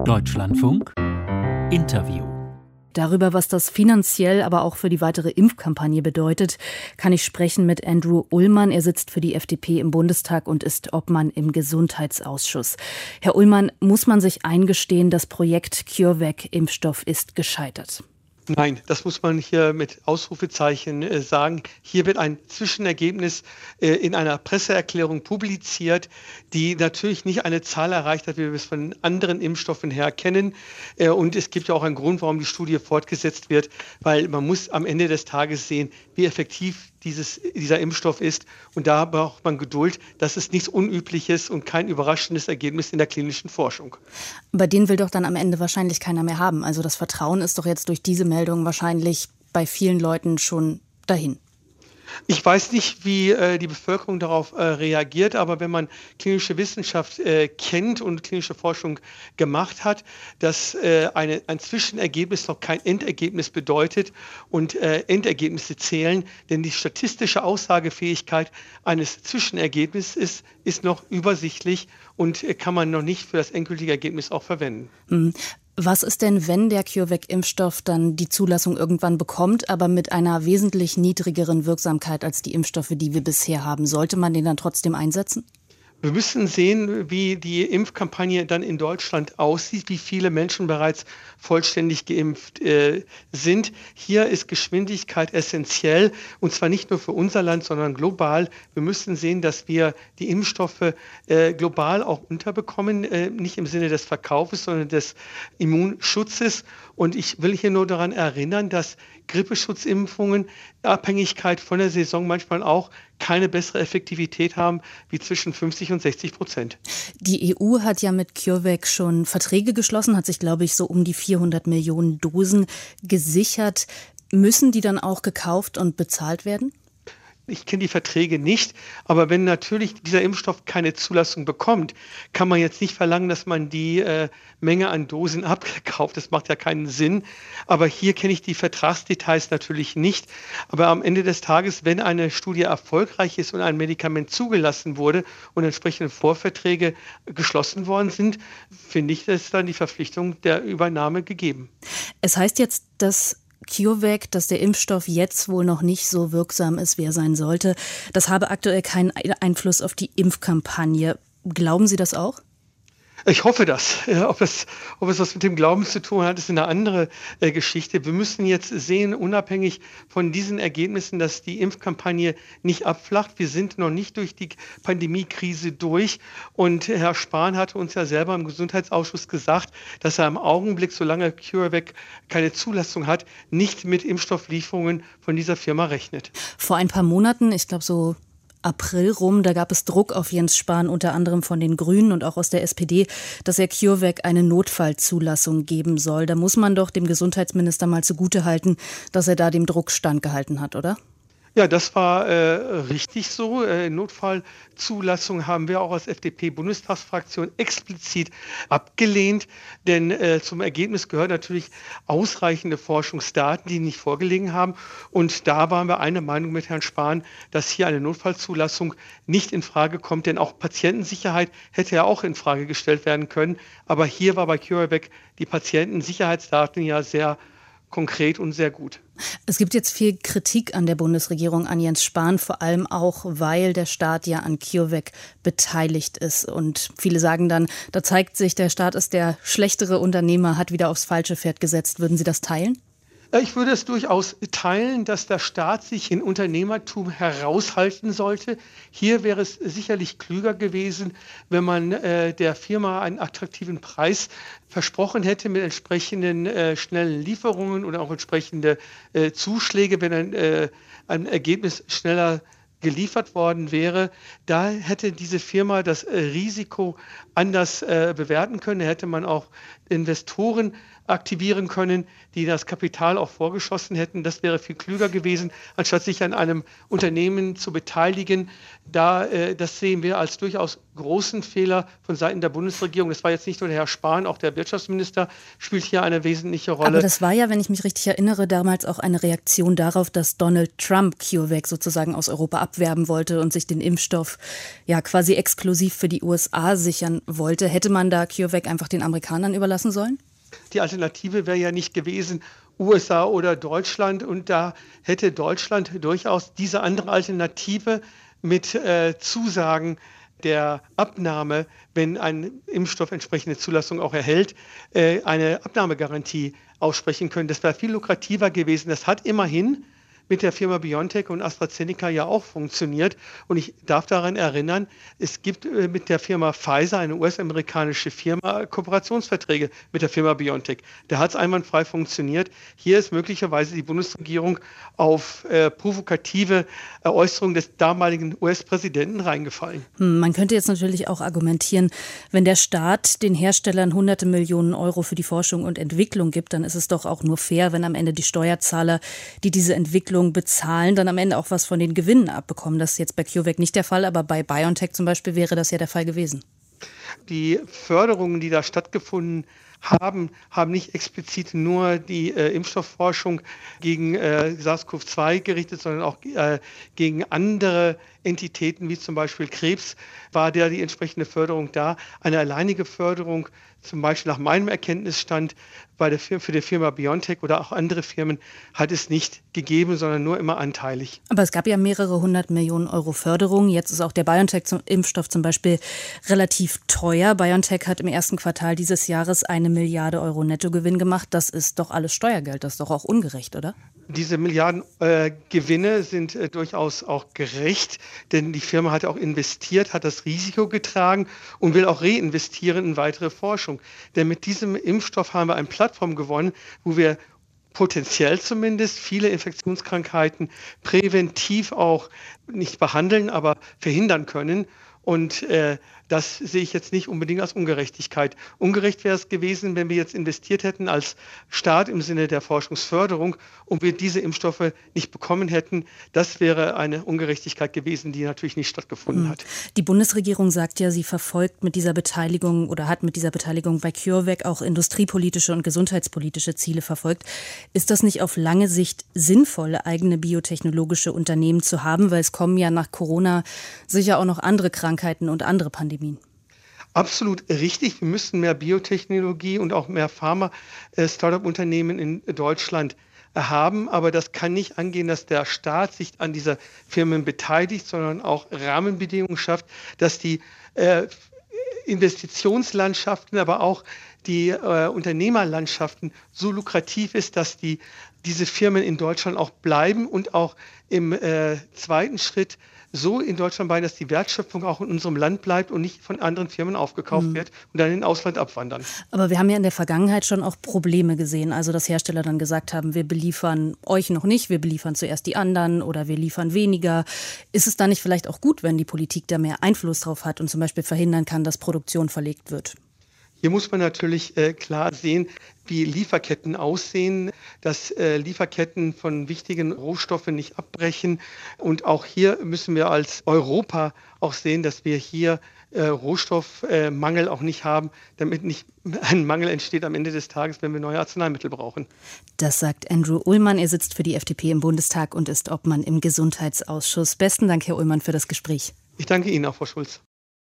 Deutschlandfunk Interview Darüber, was das finanziell, aber auch für die weitere Impfkampagne bedeutet, kann ich sprechen mit Andrew Ullmann. Er sitzt für die FDP im Bundestag und ist Obmann im Gesundheitsausschuss. Herr Ullmann, muss man sich eingestehen, das Projekt CureVac-Impfstoff ist gescheitert? Nein, das muss man hier mit Ausrufezeichen äh, sagen. Hier wird ein Zwischenergebnis äh, in einer Presseerklärung publiziert, die natürlich nicht eine Zahl erreicht hat, wie wir es von anderen Impfstoffen her kennen. Äh, und es gibt ja auch einen Grund, warum die Studie fortgesetzt wird, weil man muss am Ende des Tages sehen, wie effektiv dieses, dieser Impfstoff ist. Und da braucht man Geduld. Das ist nichts Unübliches und kein überraschendes Ergebnis in der klinischen Forschung. Aber den will doch dann am Ende wahrscheinlich keiner mehr haben. Also das Vertrauen ist doch jetzt durch diese Meldung wahrscheinlich bei vielen Leuten schon dahin. Ich weiß nicht, wie äh, die Bevölkerung darauf äh, reagiert, aber wenn man klinische Wissenschaft äh, kennt und klinische Forschung gemacht hat, dass äh, eine, ein Zwischenergebnis noch kein Endergebnis bedeutet und äh, Endergebnisse zählen, denn die statistische Aussagefähigkeit eines Zwischenergebnisses ist, ist noch übersichtlich und äh, kann man noch nicht für das endgültige Ergebnis auch verwenden. Was ist denn, wenn der CureVac-Impfstoff dann die Zulassung irgendwann bekommt, aber mit einer wesentlich niedrigeren Wirksamkeit als die Impfstoffe, die wir bisher haben? Sollte man den dann trotzdem einsetzen? Wir müssen sehen, wie die Impfkampagne dann in Deutschland aussieht, wie viele Menschen bereits vollständig geimpft äh, sind. Hier ist Geschwindigkeit essentiell und zwar nicht nur für unser Land, sondern global. Wir müssen sehen, dass wir die Impfstoffe äh, global auch unterbekommen, äh, nicht im Sinne des Verkaufes, sondern des Immunschutzes. Und ich will hier nur daran erinnern, dass Grippeschutzimpfungen Abhängigkeit von der Saison manchmal auch keine bessere Effektivität haben wie zwischen 50 und 60 Prozent. Die EU hat ja mit CureVac schon Verträge geschlossen, hat sich, glaube ich, so um die 400 Millionen Dosen gesichert. Müssen die dann auch gekauft und bezahlt werden? Ich kenne die Verträge nicht, aber wenn natürlich dieser Impfstoff keine Zulassung bekommt, kann man jetzt nicht verlangen, dass man die äh, Menge an Dosen abkauft. Das macht ja keinen Sinn. Aber hier kenne ich die Vertragsdetails natürlich nicht. Aber am Ende des Tages, wenn eine Studie erfolgreich ist und ein Medikament zugelassen wurde und entsprechende Vorverträge geschlossen worden sind, finde ich, dass dann die Verpflichtung der Übernahme gegeben. Es heißt jetzt, dass CureVac, dass der Impfstoff jetzt wohl noch nicht so wirksam ist, wie er sein sollte. Das habe aktuell keinen Einfluss auf die Impfkampagne. Glauben Sie das auch? Ich hoffe das. Ob, es, ob es was mit dem Glauben zu tun hat, ist eine andere äh, Geschichte. Wir müssen jetzt sehen, unabhängig von diesen Ergebnissen, dass die Impfkampagne nicht abflacht. Wir sind noch nicht durch die Pandemiekrise durch. Und Herr Spahn hatte uns ja selber im Gesundheitsausschuss gesagt, dass er im Augenblick, solange CureVac keine Zulassung hat, nicht mit Impfstofflieferungen von dieser Firma rechnet. Vor ein paar Monaten, ich glaube so April rum. Da gab es Druck auf Jens Spahn, unter anderem von den Grünen und auch aus der SPD, dass er CureVac eine Notfallzulassung geben soll. Da muss man doch dem Gesundheitsminister mal zugutehalten, dass er da dem Druck standgehalten hat, oder? Ja, das war äh, richtig so. Äh, Notfallzulassung haben wir auch als FDP-Bundestagsfraktion explizit abgelehnt, denn äh, zum Ergebnis gehören natürlich ausreichende Forschungsdaten, die nicht vorgelegen haben. Und da waren wir eine Meinung mit Herrn Spahn, dass hier eine Notfallzulassung nicht in Frage kommt, denn auch Patientensicherheit hätte ja auch in Frage gestellt werden können. Aber hier war bei CureVac die Patientensicherheitsdaten ja sehr konkret und sehr gut. Es gibt jetzt viel Kritik an der Bundesregierung, an Jens Spahn, vor allem auch, weil der Staat ja an CureVac beteiligt ist. Und viele sagen dann, da zeigt sich, der Staat ist der schlechtere Unternehmer, hat wieder aufs falsche Pferd gesetzt. Würden Sie das teilen? Ich würde es durchaus teilen, dass der Staat sich in Unternehmertum heraushalten sollte. Hier wäre es sicherlich klüger gewesen, wenn man äh, der Firma einen attraktiven Preis versprochen hätte mit entsprechenden äh, schnellen Lieferungen oder auch entsprechende äh, Zuschläge, wenn ein, äh, ein Ergebnis schneller geliefert worden wäre, da hätte diese Firma das äh, Risiko anders äh, bewerten können. Da hätte man auch Investoren aktivieren können, die das Kapital auch vorgeschossen hätten. Das wäre viel klüger gewesen, anstatt sich an einem Unternehmen zu beteiligen. Da, äh, das sehen wir als durchaus großen Fehler von Seiten der Bundesregierung. Das war jetzt nicht nur der Herr Spahn, auch der Wirtschaftsminister spielt hier eine wesentliche Rolle. Aber das war ja, wenn ich mich richtig erinnere, damals auch eine Reaktion darauf, dass Donald Trump CureVac sozusagen aus Europa abwerben wollte und sich den Impfstoff ja quasi exklusiv für die USA sichern wollte. Hätte man da CureVac einfach den Amerikanern überlassen sollen? Die Alternative wäre ja nicht gewesen, USA oder Deutschland. Und da hätte Deutschland durchaus diese andere Alternative mit äh, Zusagen der Abnahme, wenn ein Impfstoff entsprechende Zulassung auch erhält, äh, eine Abnahmegarantie aussprechen können. Das wäre viel lukrativer gewesen. Das hat immerhin mit der Firma BioNTech und AstraZeneca ja auch funktioniert. Und ich darf daran erinnern, es gibt äh, mit der Firma Pfizer, eine US-amerikanische Firma, Kooperationsverträge mit der Firma BioNTech. Da hat es einwandfrei funktioniert. Hier ist möglicherweise die Bundesregierung auf äh, provokative Äußerungen des damaligen US-Präsidenten reingefallen. Hm, man könnte jetzt natürlich auch argumentieren, wenn der Staat den Herstellern hunderte Millionen Euro für die Forschung und Entwicklung gibt, dann ist es doch auch nur fair, wenn am Ende die Steuerzahler, die diese Entwicklung Entwicklung bezahlen, dann am Ende auch was von den Gewinnen abbekommen. Das ist jetzt bei CureVac nicht der Fall, aber bei BioNTech zum Beispiel wäre das ja der Fall gewesen. Die Förderungen, die da stattgefunden haben, haben nicht explizit nur die äh, Impfstoffforschung gegen äh, SARS-CoV-2 gerichtet, sondern auch äh, gegen andere Entitäten wie zum Beispiel Krebs war da die entsprechende Förderung da. Eine alleinige Förderung, zum Beispiel nach meinem Erkenntnisstand bei der Firma, für die Firma Biontech oder auch andere Firmen, hat es nicht gegeben, sondern nur immer anteilig. Aber es gab ja mehrere hundert Millionen Euro Förderung. Jetzt ist auch der BioNTech-Impfstoff zum Beispiel relativ teuer. BioNTech hat im ersten Quartal dieses Jahres eine Milliarde Euro Nettogewinn gemacht. Das ist doch alles Steuergeld. Das ist doch auch ungerecht, oder? Diese Milliarden äh, sind äh, durchaus auch gerecht, denn die Firma hat auch investiert, hat das Risiko getragen und will auch reinvestieren in weitere Forschung. Denn mit diesem Impfstoff haben wir eine Plattform gewonnen, wo wir potenziell zumindest viele Infektionskrankheiten präventiv auch nicht behandeln, aber verhindern können. Und äh, das sehe ich jetzt nicht unbedingt als Ungerechtigkeit. Ungerecht wäre es gewesen, wenn wir jetzt investiert hätten als Staat im Sinne der Forschungsförderung und wir diese Impfstoffe nicht bekommen hätten. Das wäre eine Ungerechtigkeit gewesen, die natürlich nicht stattgefunden hm. hat. Die Bundesregierung sagt ja, sie verfolgt mit dieser Beteiligung oder hat mit dieser Beteiligung bei CureVac auch industriepolitische und gesundheitspolitische Ziele verfolgt. Ist das nicht auf lange Sicht sinnvoll, eigene biotechnologische Unternehmen zu haben? Weil es kommen ja nach Corona sicher auch noch andere Krankheiten und andere Pandemien. Pandemien. Absolut richtig. Wir müssen mehr Biotechnologie und auch mehr Pharma-Startup-Unternehmen in Deutschland haben. Aber das kann nicht angehen, dass der Staat sich an dieser Firmen beteiligt, sondern auch Rahmenbedingungen schafft, dass die äh, Investitionslandschaften, aber auch die äh, Unternehmerlandschaften so lukrativ ist, dass die, diese Firmen in Deutschland auch bleiben und auch im äh, zweiten Schritt so in Deutschland bei, dass die Wertschöpfung auch in unserem Land bleibt und nicht von anderen Firmen aufgekauft mhm. wird und dann in den Ausland abwandern. Aber wir haben ja in der Vergangenheit schon auch Probleme gesehen. Also dass Hersteller dann gesagt haben, wir beliefern euch noch nicht, wir beliefern zuerst die anderen oder wir liefern weniger. Ist es dann nicht vielleicht auch gut, wenn die Politik da mehr Einfluss drauf hat und zum Beispiel verhindern kann, dass Produktion verlegt wird? Hier muss man natürlich äh, klar sehen, wie Lieferketten aussehen, dass äh, Lieferketten von wichtigen Rohstoffen nicht abbrechen. Und auch hier müssen wir als Europa auch sehen, dass wir hier äh, Rohstoffmangel auch nicht haben, damit nicht ein Mangel entsteht am Ende des Tages, wenn wir neue Arzneimittel brauchen. Das sagt Andrew Ullmann. Er sitzt für die FDP im Bundestag und ist Obmann im Gesundheitsausschuss. Besten Dank, Herr Ullmann, für das Gespräch. Ich danke Ihnen auch, Frau Schulz.